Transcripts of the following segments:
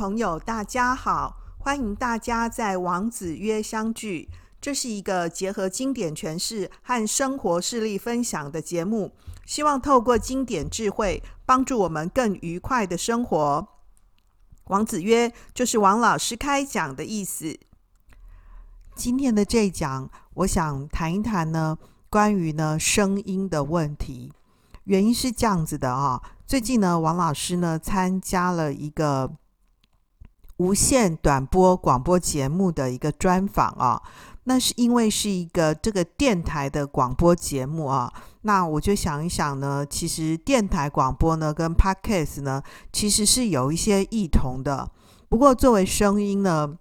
朋友，大家好！欢迎大家在王子约相聚。这是一个结合经典诠释和生活事例分享的节目，希望透过经典智慧，帮助我们更愉快的生活。王子约就是王老师开讲的意思。今天的这一讲，我想谈一谈呢，关于呢声音的问题。原因是这样子的啊，最近呢，王老师呢参加了一个无线短波广播节目的一个专访啊。那是因为是一个这个电台的广播节目啊。那我就想一想呢，其实电台广播呢跟 Podcast 呢其实是有一些异同的。不过作为声音呢，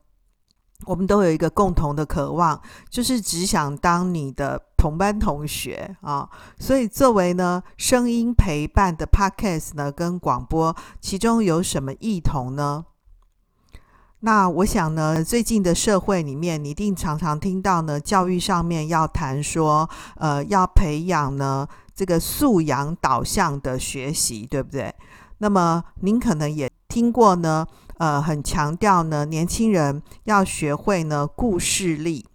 我们都有一个共同的渴望，就是只想当你的同班同学啊。所以作为呢声音陪伴的 Podcast 呢跟广播，其中有什么异同呢？那我想呢，最近的社会里面，你一定常常听到呢，教育上面要谈说，呃，要培养呢这个素养导向的学习，对不对？那么您可能也听过呢，呃，很强调呢，年轻人要学会呢故事力，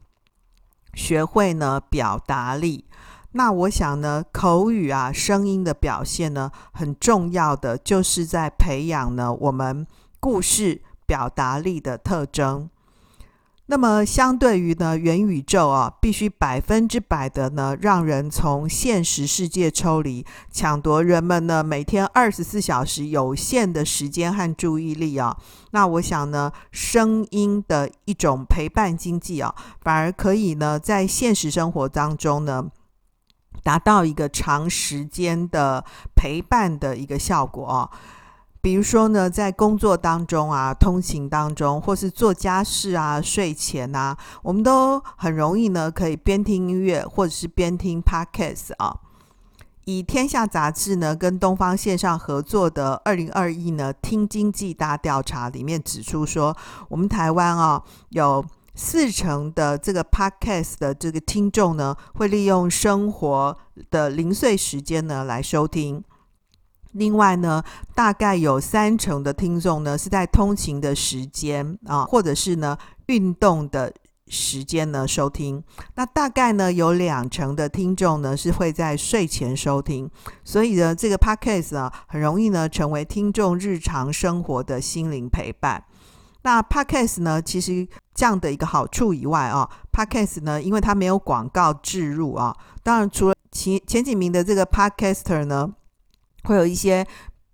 学会呢表达力。那我想呢，口语啊，声音的表现呢，很重要的就是在培养呢我们故事。表达力的特征。那么，相对于呢，元宇宙啊，必须百分之百的呢，让人从现实世界抽离，抢夺人们呢每天二十四小时有限的时间和注意力啊。那我想呢，声音的一种陪伴经济啊，反而可以呢，在现实生活当中呢，达到一个长时间的陪伴的一个效果啊。比如说呢，在工作当中啊，通勤当中，或是做家事啊、睡前啊，我们都很容易呢，可以边听音乐，或者是边听 Podcast 啊。以天下杂志呢跟东方线上合作的二零二一呢听经济大调查里面指出说，我们台湾啊有四成的这个 Podcast 的这个听众呢，会利用生活的零碎时间呢来收听。另外呢，大概有三成的听众呢是在通勤的时间啊，或者是呢运动的时间呢收听。那大概呢有两成的听众呢是会在睡前收听。所以呢，这个 Podcast 呢很容易呢成为听众日常生活的心灵陪伴。那 Podcast 呢，其实这样的一个好处以外啊，Podcast 呢，因为它没有广告置入啊，当然除了前前几名的这个 Podcaster 呢。会有一些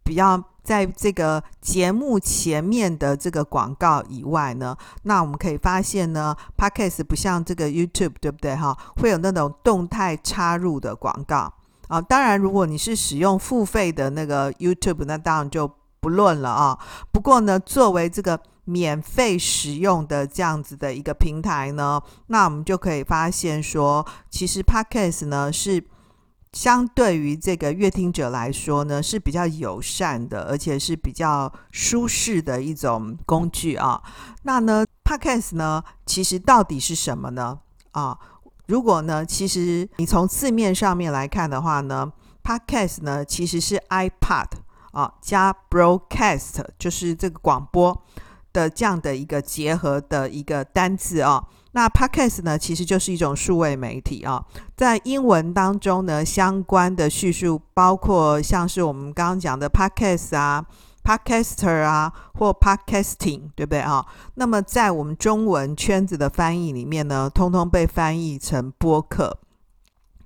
比较在这个节目前面的这个广告以外呢，那我们可以发现呢，Podcast 不像这个 YouTube，对不对哈？会有那种动态插入的广告啊。当然，如果你是使用付费的那个 YouTube，那当然就不论了啊。不过呢，作为这个免费使用的这样子的一个平台呢，那我们就可以发现说，其实 Podcast 呢是。相对于这个阅听者来说呢，是比较友善的，而且是比较舒适的一种工具啊。那呢，Podcast 呢，其实到底是什么呢？啊，如果呢，其实你从字面上面来看的话呢，Podcast 呢，其实是 iPod 啊加 Broadcast，就是这个广播的这样的一个结合的一个单字啊。那 Podcast 呢，其实就是一种数位媒体啊，在英文当中呢，相关的叙述包括像是我们刚刚讲的 Podcast 啊、Podcaster 啊或 Podcasting，对不对啊？那么在我们中文圈子的翻译里面呢，通通被翻译成播客。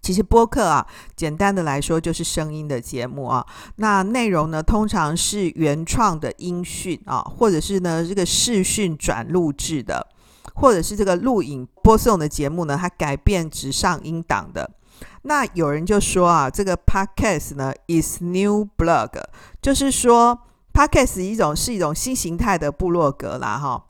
其实播客啊，简单的来说就是声音的节目啊。那内容呢，通常是原创的音讯啊，或者是呢这个视讯转录制的。或者是这个录影播送的节目呢，它改变只上音档的。那有人就说啊，这个 podcast 呢 is new blog，就是说 podcast 一种是一种新形态的部落格啦，哈。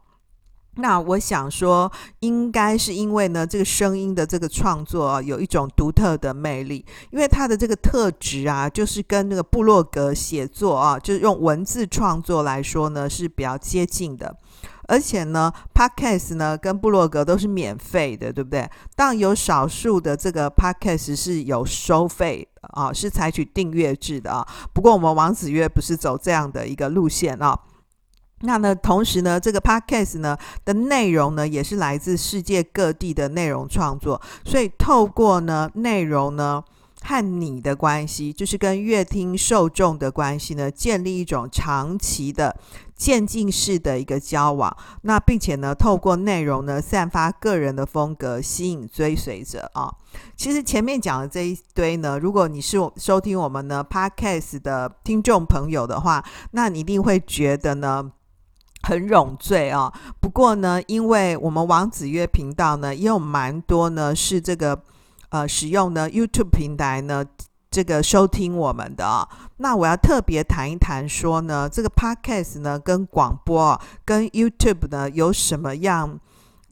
那我想说，应该是因为呢，这个声音的这个创作啊，有一种独特的魅力，因为它的这个特质啊，就是跟那个部落格写作啊，就是用文字创作来说呢，是比较接近的。而且呢，Podcast 呢跟布洛格都是免费的，对不对？但有少数的这个 Podcast 是有收费啊，是采取订阅制的啊。不过我们王子约不是走这样的一个路线啊。那呢，同时呢，这个 podcast 呢的内容呢，也是来自世界各地的内容创作，所以透过呢内容呢和你的关系，就是跟乐听受众的关系呢，建立一种长期的渐进式的一个交往。那并且呢，透过内容呢，散发个人的风格，吸引追随者啊。其实前面讲的这一堆呢，如果你是收听我们呢 podcast 的听众朋友的话，那你一定会觉得呢。很冗赘啊！不过呢，因为我们王子约频道呢，也有蛮多呢是这个呃使用呢 YouTube 平台呢这个收听我们的啊。那我要特别谈一谈说呢，这个 Podcast 呢跟广播，跟 YouTube 呢有什么样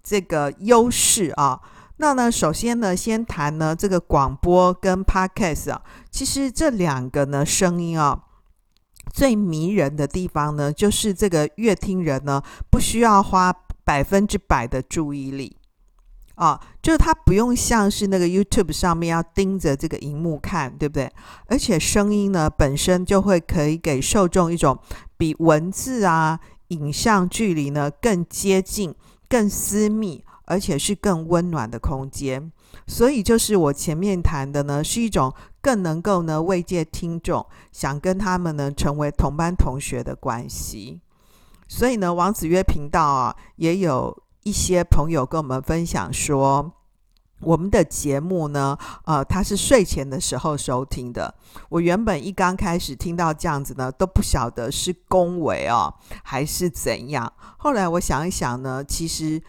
这个优势啊？那呢，首先呢，先谈呢这个广播跟 Podcast 啊，其实这两个呢声音啊。最迷人的地方呢，就是这个乐听人呢，不需要花百分之百的注意力啊，就是它不用像是那个 YouTube 上面要盯着这个荧幕看，对不对？而且声音呢本身就会可以给受众一种比文字啊、影像距离呢更接近、更私密，而且是更温暖的空间。所以就是我前面谈的呢，是一种。更能够呢慰藉听众，想跟他们呢成为同班同学的关系。所以呢，王子约频道啊，也有一些朋友跟我们分享说，我们的节目呢，呃，他是睡前的时候收听的。我原本一刚开始听到这样子呢，都不晓得是恭维哦，还是怎样。后来我想一想呢，其实。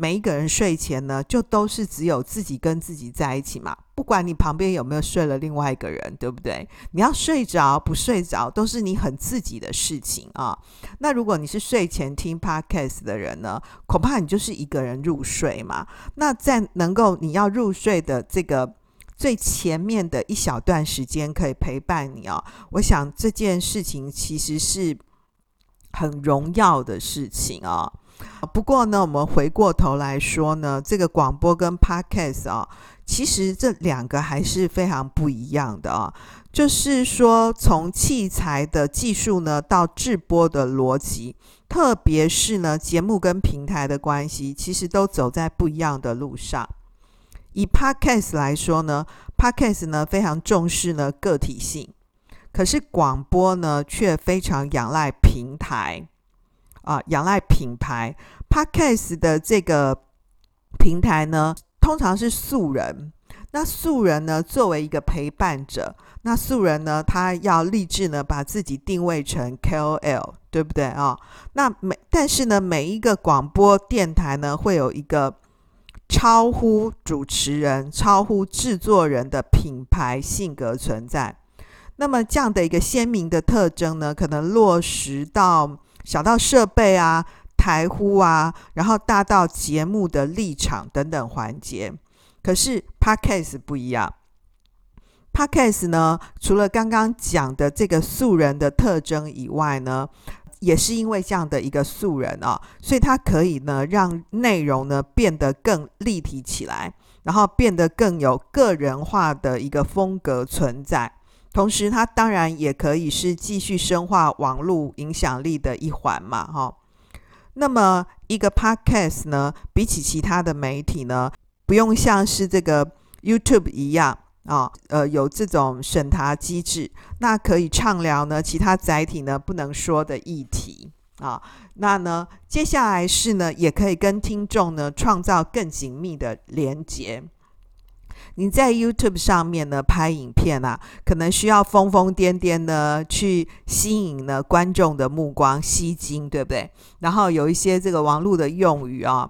每一个人睡前呢，就都是只有自己跟自己在一起嘛。不管你旁边有没有睡了另外一个人，对不对？你要睡着不睡着，都是你很自己的事情啊。那如果你是睡前听 Podcast 的人呢，恐怕你就是一个人入睡嘛。那在能够你要入睡的这个最前面的一小段时间，可以陪伴你啊。我想这件事情其实是很荣耀的事情啊。不过呢，我们回过头来说呢，这个广播跟 Podcast 啊，其实这两个还是非常不一样的啊。就是说，从器材的技术呢，到制播的逻辑，特别是呢，节目跟平台的关系，其实都走在不一样的路上。以 Podcast 来说呢，Podcast 呢非常重视呢个体性，可是广播呢却非常仰赖平台。啊，仰赖品牌，Podcast 的这个平台呢，通常是素人。那素人呢，作为一个陪伴者，那素人呢，他要立志呢，把自己定位成 KOL，对不对啊？那每但是呢，每一个广播电台呢，会有一个超乎主持人、超乎制作人的品牌性格存在。那么这样的一个鲜明的特征呢，可能落实到。小到设备啊、台呼啊，然后大到节目的立场等等环节。可是 Podcast 不一样，Podcast 呢，除了刚刚讲的这个素人的特征以外呢，也是因为这样的一个素人啊，所以它可以呢让内容呢变得更立体起来，然后变得更有个人化的一个风格存在。同时，它当然也可以是继续深化网络影响力的一环嘛，哈。那么，一个 podcast 呢，比起其他的媒体呢，不用像是这个 YouTube 一样啊，呃，有这种审查机制，那可以畅聊呢其他载体呢不能说的议题啊。那呢，接下来是呢，也可以跟听众呢创造更紧密的连结。你在 YouTube 上面呢拍影片啊，可能需要疯疯癫癫的去吸引呢观众的目光，吸睛，对不对？然后有一些这个网络的用语啊，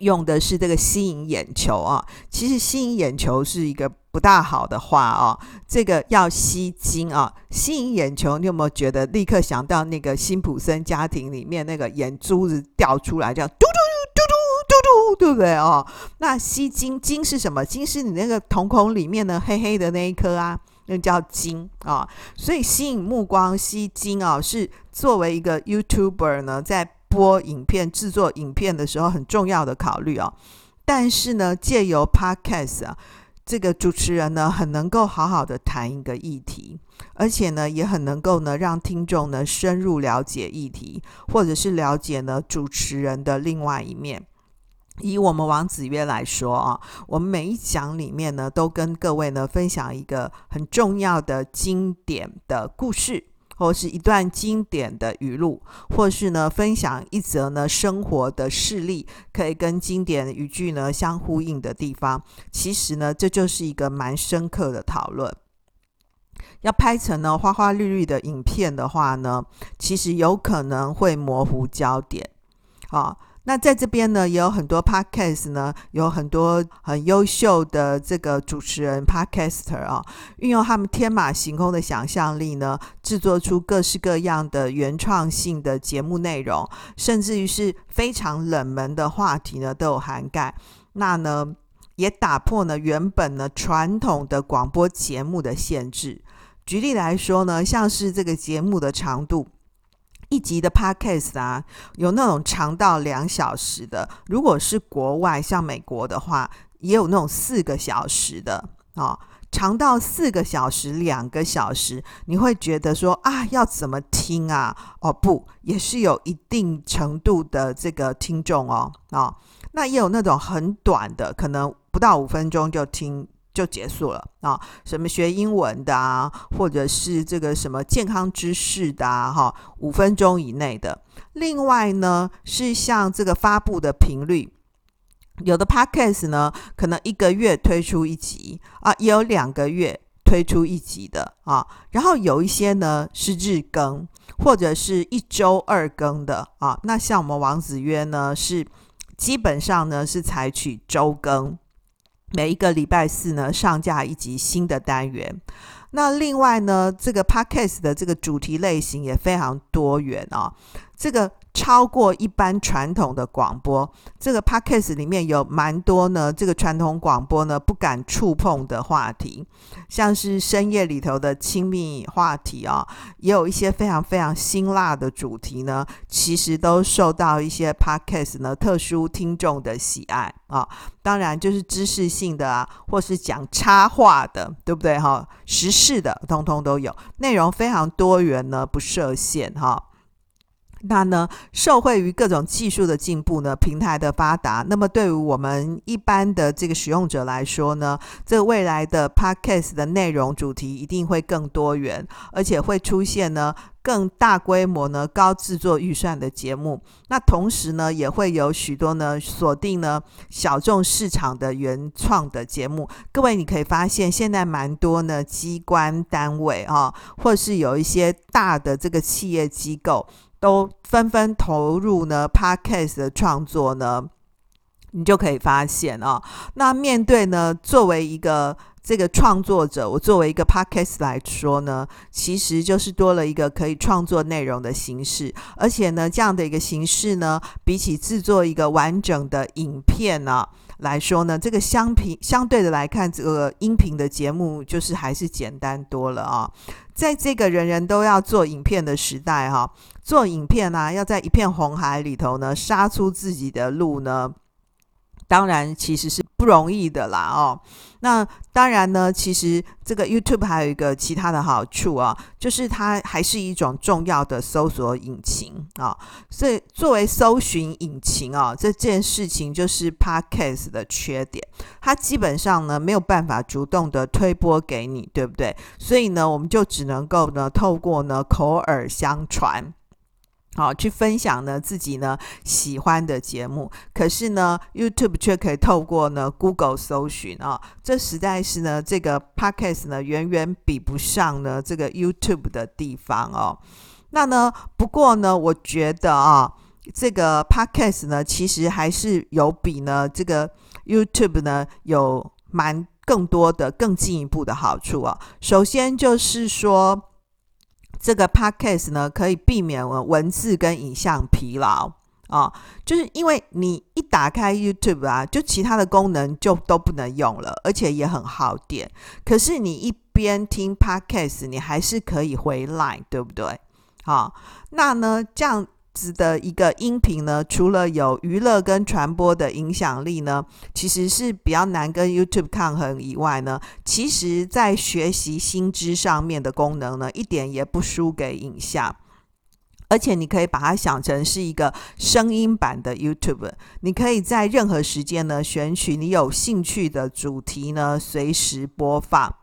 用的是这个吸引眼球啊。其实吸引眼球是一个不大好的话啊，这个要吸睛啊，吸引眼球。你有没有觉得立刻想到那个辛普森家庭里面那个眼珠子掉出来这样嘟嘟？对不对哦？那吸睛，睛是什么？睛是你那个瞳孔里面的黑黑的那一颗啊，那叫睛啊。所以吸引目光、吸睛啊，是作为一个 YouTuber 呢，在播影片、制作影片的时候很重要的考虑啊。但是呢，借由 Podcast 啊，这个主持人呢，很能够好好的谈一个议题，而且呢，也很能够呢，让听众呢深入了解议题，或者是了解呢主持人的另外一面。以我们王子曰来说啊，我们每一讲里面呢，都跟各位呢分享一个很重要的经典的故事，或是一段经典的语录，或是呢分享一则呢生活的事例，可以跟经典语句呢相呼应的地方。其实呢，这就是一个蛮深刻的讨论。要拍成呢花花绿绿的影片的话呢，其实有可能会模糊焦点啊。那在这边呢，也有很多 podcast 呢，有很多很优秀的这个主持人 podcaster 啊，运用他们天马行空的想象力呢，制作出各式各样的原创性的节目内容，甚至于是非常冷门的话题呢，都有涵盖。那呢，也打破了原本呢传统的广播节目的限制。举例来说呢，像是这个节目的长度。一集的 podcast 啊，有那种长到两小时的。如果是国外，像美国的话，也有那种四个小时的啊、哦，长到四个小时、两个小时，你会觉得说啊，要怎么听啊？哦，不，也是有一定程度的这个听众哦啊、哦。那也有那种很短的，可能不到五分钟就听。就结束了啊！什么学英文的啊，或者是这个什么健康知识的啊，哈，五分钟以内的。另外呢，是像这个发布的频率，有的 podcast 呢，可能一个月推出一集啊，也有两个月推出一集的啊。然后有一些呢是日更，或者是一周二更的啊。那像我们王子曰呢，是基本上呢是采取周更。每一个礼拜四呢，上架一集新的单元。那另外呢，这个 Podcast 的这个主题类型也非常多元啊。这个。超过一般传统的广播，这个 podcast 里面有蛮多呢。这个传统广播呢不敢触碰的话题，像是深夜里头的亲密话题啊，也有一些非常非常辛辣的主题呢，其实都受到一些 podcast 呢特殊听众的喜爱啊。当然就是知识性的啊，或是讲插话的，对不对哈？时事的，通通都有，内容非常多元呢，不设限哈。那呢，受惠于各种技术的进步呢，平台的发达，那么对于我们一般的这个使用者来说呢，这个未来的 Podcast 的内容主题一定会更多元，而且会出现呢更大规模呢高制作预算的节目。那同时呢，也会有许多呢锁定呢小众市场的原创的节目。各位，你可以发现现在蛮多呢机关单位啊，或是有一些大的这个企业机构。都纷纷投入呢，Podcast 的创作呢，你就可以发现啊、哦，那面对呢，作为一个这个创作者，我作为一个 Podcast 来说呢，其实就是多了一个可以创作内容的形式，而且呢，这样的一个形式呢，比起制作一个完整的影片呢、啊、来说呢，这个相比相对的来看，这个音频的节目就是还是简单多了啊。在这个人人都要做影片的时代，哈，做影片呢、要在一片红海里头呢，杀出自己的路呢，当然其实是不容易的啦，哦。那当然呢，其实这个 YouTube 还有一个其他的好处啊，就是它还是一种重要的搜索引擎啊。所以作为搜寻引擎啊，这件事情就是 Podcast 的缺点，它基本上呢没有办法主动的推播给你，对不对？所以呢，我们就只能够呢透过呢口耳相传。好，去分享呢自己呢喜欢的节目，可是呢 YouTube 却可以透过呢 Google 搜寻啊，这实在是呢这个 Podcast 呢远远比不上呢这个 YouTube 的地方哦。那呢不过呢，我觉得啊，这个 Podcast 呢其实还是有比呢这个 YouTube 呢有蛮更多的更进一步的好处啊。首先就是说。这个 podcast 呢，可以避免文字跟影像疲劳啊，就是因为你一打开 YouTube 啊，就其他的功能就都不能用了，而且也很耗电。可是你一边听 podcast，你还是可以回来，对不对？好，那呢，这样子的一个音频呢，除了有娱乐跟传播的影响力呢，其实是比较难跟 YouTube 抗衡以外呢，其实在学习新知上面的功能呢，一点也不输给影像。而且你可以把它想成是一个声音版的 YouTube，你可以在任何时间呢，选取你有兴趣的主题呢，随时播放。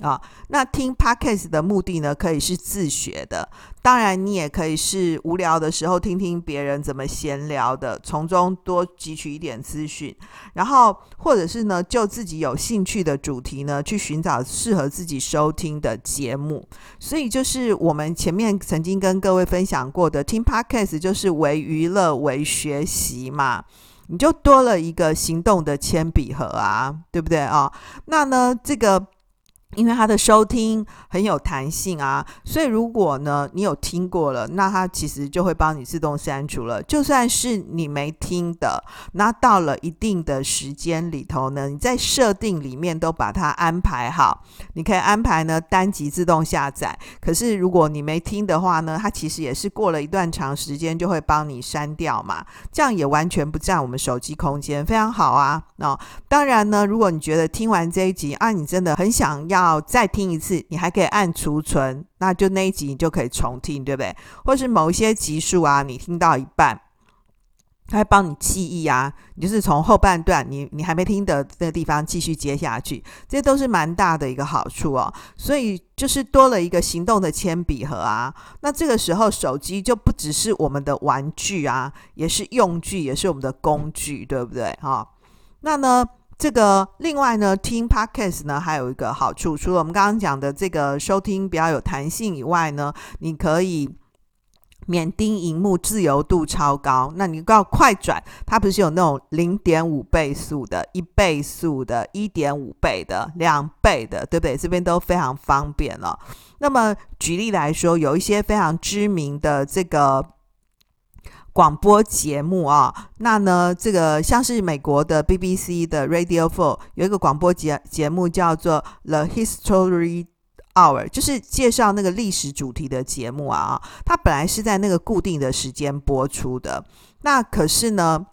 啊，那听 Podcast 的目的呢，可以是自学的，当然你也可以是无聊的时候听听别人怎么闲聊的，从中多汲取一点资讯，然后或者是呢，就自己有兴趣的主题呢，去寻找适合自己收听的节目。所以就是我们前面曾经跟各位分享过的，听 Podcast 就是为娱乐为学习嘛，你就多了一个行动的铅笔盒啊，对不对啊？那呢，这个。因为它的收听很有弹性啊，所以如果呢你有听过了，那它其实就会帮你自动删除了。就算是你没听的，那到了一定的时间里头呢，你在设定里面都把它安排好，你可以安排呢单集自动下载。可是如果你没听的话呢，它其实也是过了一段长时间就会帮你删掉嘛，这样也完全不占我们手机空间，非常好啊。哦，当然呢，如果你觉得听完这一集啊，你真的很想要。要再听一次，你还可以按储存，那就那一集你就可以重听，对不对？或是某一些集数啊，你听到一半，它会帮你记忆啊，你就是从后半段你你还没听的那个地方继续接下去，这些都是蛮大的一个好处哦。所以就是多了一个行动的铅笔盒啊，那这个时候手机就不只是我们的玩具啊，也是用具，也是我们的工具，对不对？哈、那呢？这个另外呢，听 Podcast 呢还有一个好处，除了我们刚刚讲的这个收听比较有弹性以外呢，你可以免盯荧幕，自由度超高。那你要快转，它不是有那种零点五倍速的、一倍速的、一点五倍的、两倍的，对不对？这边都非常方便了。那么举例来说，有一些非常知名的这个。广播节目啊，那呢，这个像是美国的 BBC 的 Radio Four 有一个广播节节目叫做 The History Hour，就是介绍那个历史主题的节目啊。它本来是在那个固定的时间播出的，那可是呢，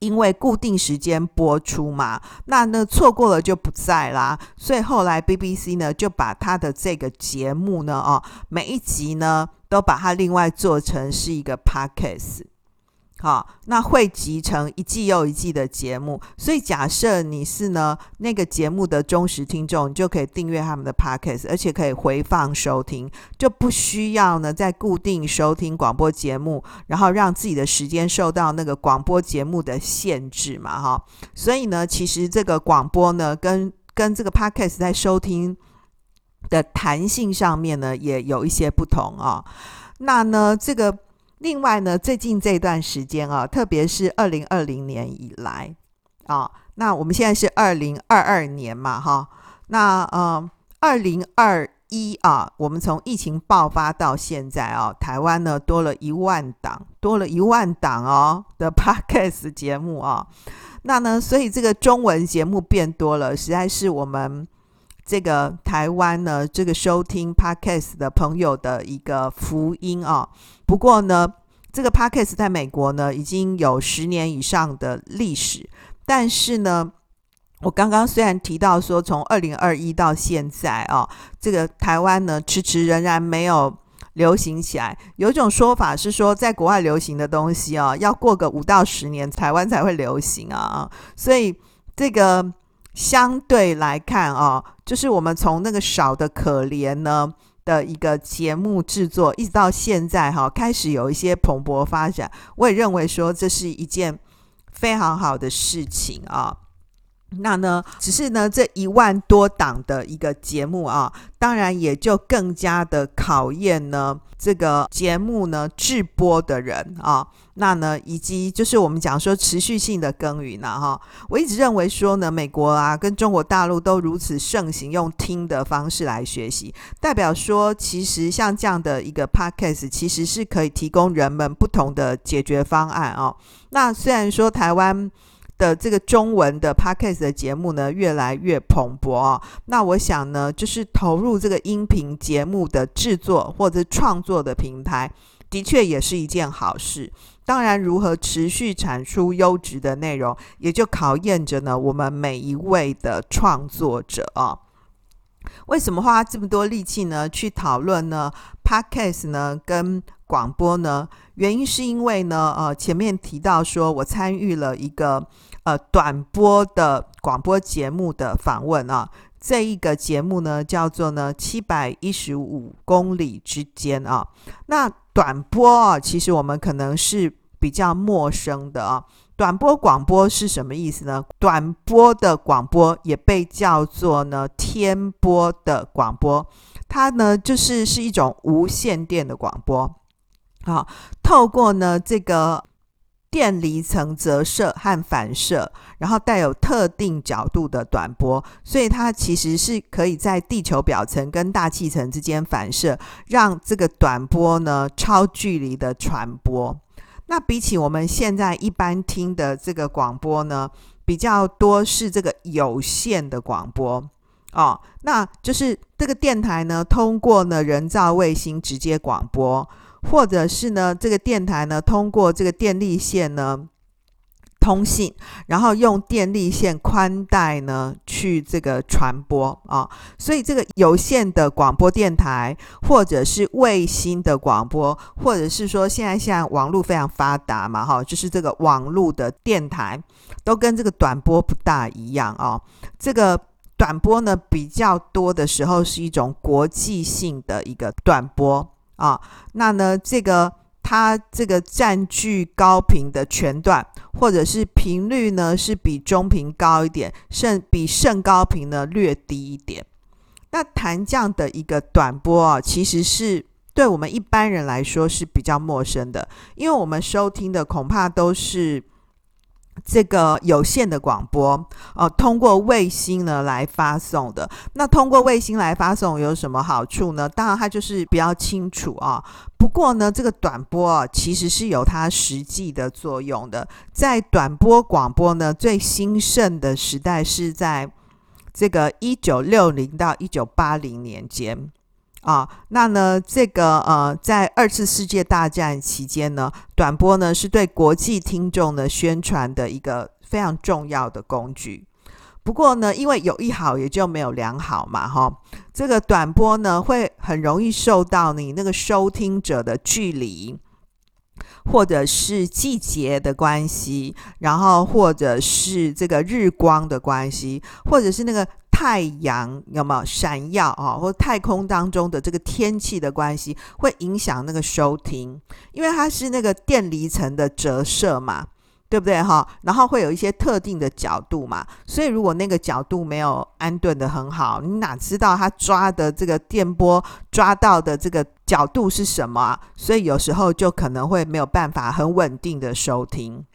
因为固定时间播出嘛，那那错过了就不在啦。所以后来 BBC 呢就把它的这个节目呢，哦，每一集呢。都把它另外做成是一个 podcast，好，那汇集成一季又一季的节目。所以假设你是呢那个节目的忠实听众，你就可以订阅他们的 podcast，而且可以回放收听，就不需要呢再固定收听广播节目，然后让自己的时间受到那个广播节目的限制嘛，哈。所以呢，其实这个广播呢，跟跟这个 podcast 在收听。的弹性上面呢，也有一些不同啊。那呢，这个另外呢，最近这段时间啊，特别是二零二零年以来啊，那我们现在是二零二二年嘛，哈。那呃，二零二一啊，我们从疫情爆发到现在啊，台湾呢多了一万档，多了一万档哦的 Podcast 节目啊。那呢，所以这个中文节目变多了，实在是我们。这个台湾呢，这个收听 Podcast 的朋友的一个福音啊。不过呢，这个 Podcast 在美国呢已经有十年以上的历史，但是呢，我刚刚虽然提到说从二零二一到现在啊，这个台湾呢迟迟仍然没有流行起来。有一种说法是说，在国外流行的东西啊，要过个五到十年，台湾才会流行啊。所以这个。相对来看哦，就是我们从那个少的可怜呢的一个节目制作，一直到现在哈，开始有一些蓬勃发展。我也认为说这是一件非常好的事情啊。那呢，只是呢这一万多档的一个节目啊，当然也就更加的考验呢这个节目呢制播的人啊。那呢，以及就是我们讲说持续性的耕耘呐，哈，我一直认为说呢，美国啊跟中国大陆都如此盛行用听的方式来学习，代表说其实像这样的一个 podcast，其实是可以提供人们不同的解决方案啊。那虽然说台湾的这个中文的 podcast 的节目呢越来越蓬勃啊，那我想呢，就是投入这个音频节目的制作或者创作的平台。的确也是一件好事。当然，如何持续产出优质的内容，也就考验着呢我们每一位的创作者啊。为什么花这么多力气呢？去讨论呢？Podcast 呢跟广播呢？原因是因为呢，呃，前面提到说我参与了一个呃短波的广播节目的访问啊。这一个节目呢叫做呢七百一十五公里之间啊。那短波啊，其实我们可能是比较陌生的啊。短波广播是什么意思呢？短波的广播也被叫做呢天波的广播，它呢就是是一种无线电的广播。好，透过呢这个电离层折射和反射，然后带有特定角度的短波，所以它其实是可以在地球表层跟大气层之间反射，让这个短波呢超距离的传播。那比起我们现在一般听的这个广播呢，比较多是这个有线的广播哦，那就是这个电台呢通过呢人造卫星直接广播，或者是呢这个电台呢通过这个电力线呢。通信，然后用电力线宽带呢去这个传播啊、所以这个有线的广播电台，或者是卫星的广播，或者是说现在现在网络非常发达嘛，哈，就是这个网络的电台，都跟这个短波不大一样啊、哦。这个短波呢比较多的时候是一种国际性的一个短波啊、那呢这个。它这个占据高频的全段，或者是频率呢，是比中频高一点，甚比甚高频呢略低一点。那弹降的一个短波啊，其实是对我们一般人来说是比较陌生的，因为我们收听的恐怕都是。这个有线的广播，呃，通过卫星呢来发送的。那通过卫星来发送有什么好处呢？当然，它就是比较清楚啊。不过呢，这个短波啊，其实是有它实际的作用的。在短波广播呢，最兴盛的时代是在这个一九六零到一九八零年间。啊，那呢，这个呃，在二次世界大战期间呢，短波呢是对国际听众的宣传的一个非常重要的工具。不过呢，因为有一好也就没有两好嘛，哈，这个短波呢会很容易受到你那个收听者的距离，或者是季节的关系，然后或者是这个日光的关系，或者是那个。太阳有没有闪耀啊？或太空当中的这个天气的关系，会影响那个收听，因为它是那个电离层的折射嘛，对不对哈？然后会有一些特定的角度嘛，所以如果那个角度没有安顿得很好，你哪知道它抓的这个电波抓到的这个角度是什么？所以有时候就可能会没有办法很稳定的收听。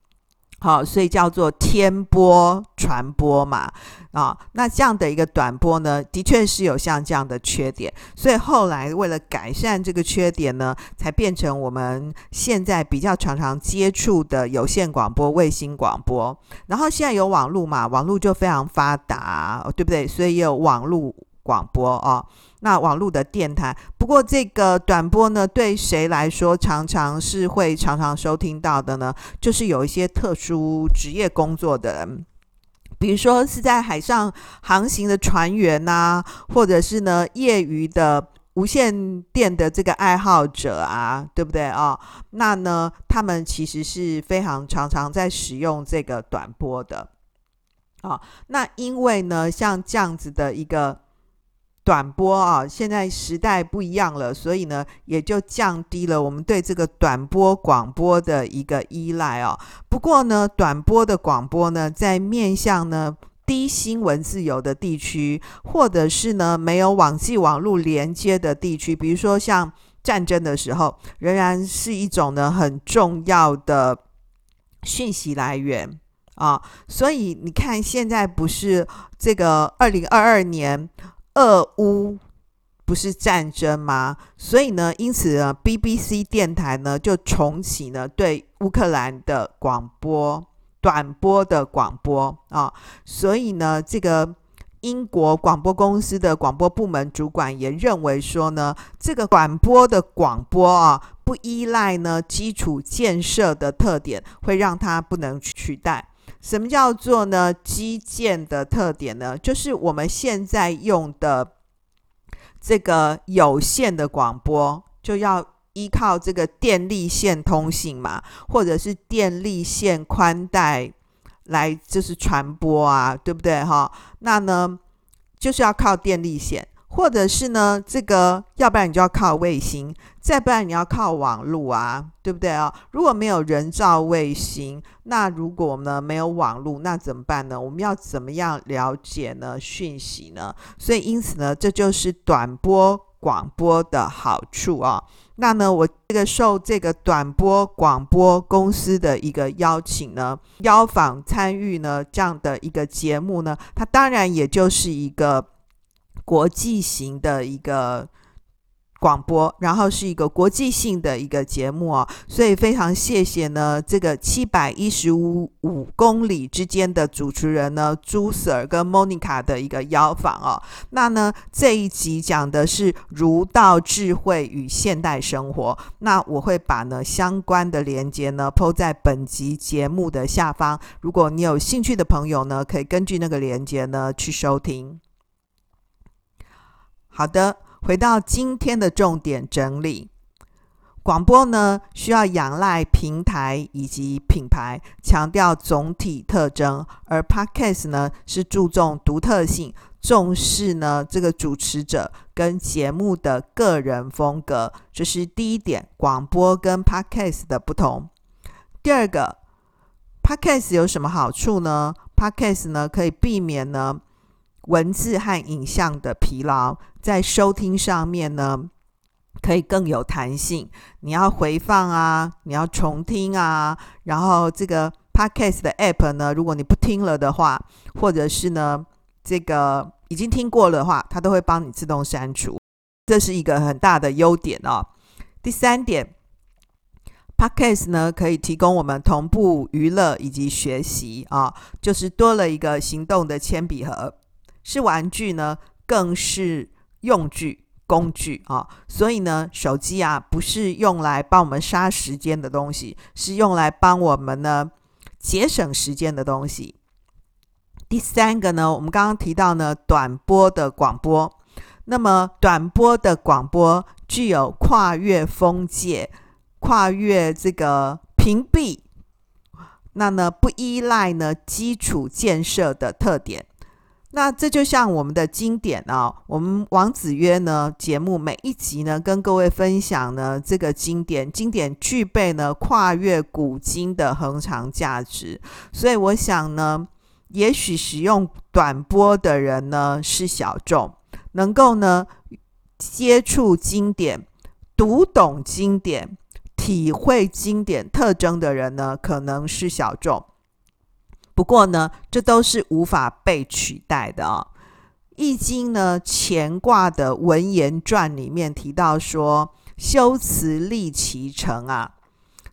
好，所以叫做天波传播嘛，啊，那这样的一个短波呢，的确是有像这样的缺点，所以后来为了改善这个缺点呢，才变成我们现在比较常常接触的有线广播、卫星广播，然后现在有网络嘛，网络就非常发达，对不对？所以也有网络广播啊。那网络的电台，不过这个短波呢，对谁来说常常是会常常收听到的呢？就是有一些特殊职业工作的人，比如说是在海上航行的船员呐、或者是呢业余的无线电的这个爱好者啊，对不对啊？那呢，他们其实是非常常常在使用这个短波的啊。那因为呢，像这样子的一个。短波啊，现在时代不一样了，所以呢，也就降低了我们对这个短波广播的一个依赖哦。不过呢，短波的广播呢，在面向呢低新闻自由的地区，或者是呢没有网际网络连接的地区，比如说像战争的时候，仍然是一种呢很重要的讯息来源啊。所以你看，现在不是这个二零二二年。俄乌不是战争吗？所以呢，因此呢，BBC 电台呢就重启呢对乌克兰的广播短波的广播啊。所以呢，这个英国广播公司的广播部门主管也认为说呢，这个短波的广播啊，不依赖呢基础建设的特点，会让它不能取代。什么叫做呢基建的特点呢？就是我们现在用的这个有线的广播，就要依靠这个电力线通信嘛，或者是电力线宽带。来就是传播啊，对不对哈？那呢，就是要靠电力线，或者是呢，这个要不然你就要靠卫星，再不然你要靠网络啊，对不对啊？如果没有人造卫星，那如果呢没有网络，那怎么办呢？我们要怎么样了解呢讯息呢？所以因此呢，这就是短波广播的好处啊。那呢，我这个受这个短波广播公司的一个邀请呢，邀访参与呢这样的一个节目呢，它当然也就是一个国际型的一个。广播，然后是一个国际性的一个节目哦，所以非常谢谢呢，这个七百一十五五公里之间的主持人呢，朱 Sir 跟 Monica 的一个邀访哦。那呢，这一集讲的是儒道智慧与现代生活，那我会把呢相关的连接呢 po 在本集节目的下方，如果你有兴趣的朋友呢，可以根据那个连接呢去收听。好的。回到今天的重点整理，广播呢需要仰赖平台以及品牌，强调总体特征；而 Podcast 呢是注重独特性，重视呢这个主持者跟节目的个人风格。这是第一点，广播跟 Podcast 的不同。第二个，Podcast 有什么好处呢？Podcast 呢可以避免呢文字和影像的疲劳。在收听上面呢，可以更有弹性。你要回放啊，你要重听啊，然后这个 Podcast 的 App 呢，如果你不听了的话，或者是呢，这个已经听过的话，它都会帮你自动删除，这是一个很大的优点哦。第三点，Podcast 呢可以提供我们同步娱乐以及学习啊，就是多了一个行动的铅笔盒，是玩具呢，更是。用具、工具啊，所以呢，手机啊不是用来帮我们杀时间的东西，是用来帮我们呢节省时间的东西。第三个呢，我们刚刚提到呢，短波的广播，那么短波的广播具有跨越封界、跨越这个屏蔽，那呢不依赖呢基础建设的特点。那这就像我们的经典啊，我们王子曰呢节目每一集呢跟各位分享呢这个经典，经典具备呢跨越古今的恒常价值，所以我想呢，也许使用短波的人呢是小众，能够呢接触经典、读懂经典、体会经典特征的人呢可能是小众。不过呢，这都是无法被取代的啊、哦。《易经》呢乾卦的文言传里面提到说：“修辞立其成啊。”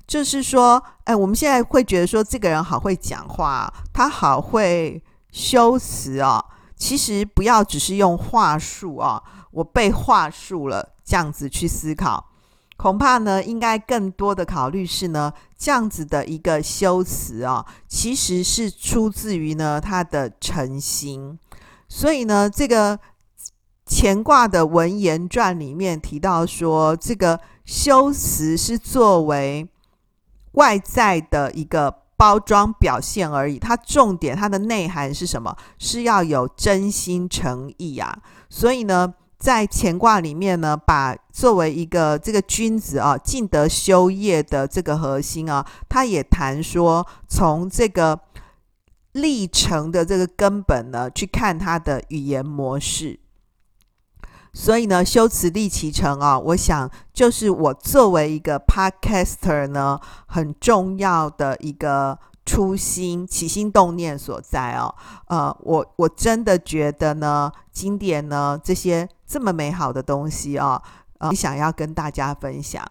就是说，哎，我们现在会觉得说这个人好会讲话，他好会修辞啊、哦。其实不要只是用话术啊，我背话术了这样子去思考。恐怕呢，应该更多的考虑是呢，这样子的一个修辞啊，其实是出自于呢他的诚心。所以呢，这个乾卦的文言传里面提到说，这个修辞是作为外在的一个包装表现而已，它重点它的内涵是什么？是要有真心诚意啊。所以呢。在乾卦里面呢，把作为一个这个君子啊，尽德修业的这个核心啊，他也谈说，从这个历程的这个根本呢，去看他的语言模式。所以呢，修辞立其成啊，我想就是我作为一个 podcaster 呢，很重要的一个。初心、起心动念所在哦，呃，我我真的觉得呢，经典呢这些这么美好的东西哦，呃，想要跟大家分享。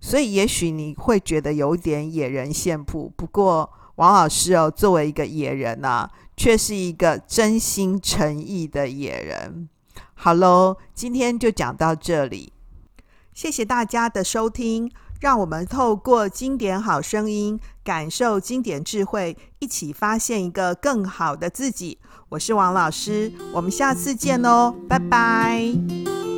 所以也许你会觉得有点野人献曝，不过王老师哦，作为一个野人呢、啊，却是一个真心诚意的野人。好喽，今天就讲到这里，谢谢大家的收听。让我们透过经典好声音，感受经典智慧，一起发现一个更好的自己。我是王老师，我们下次见喽，拜拜。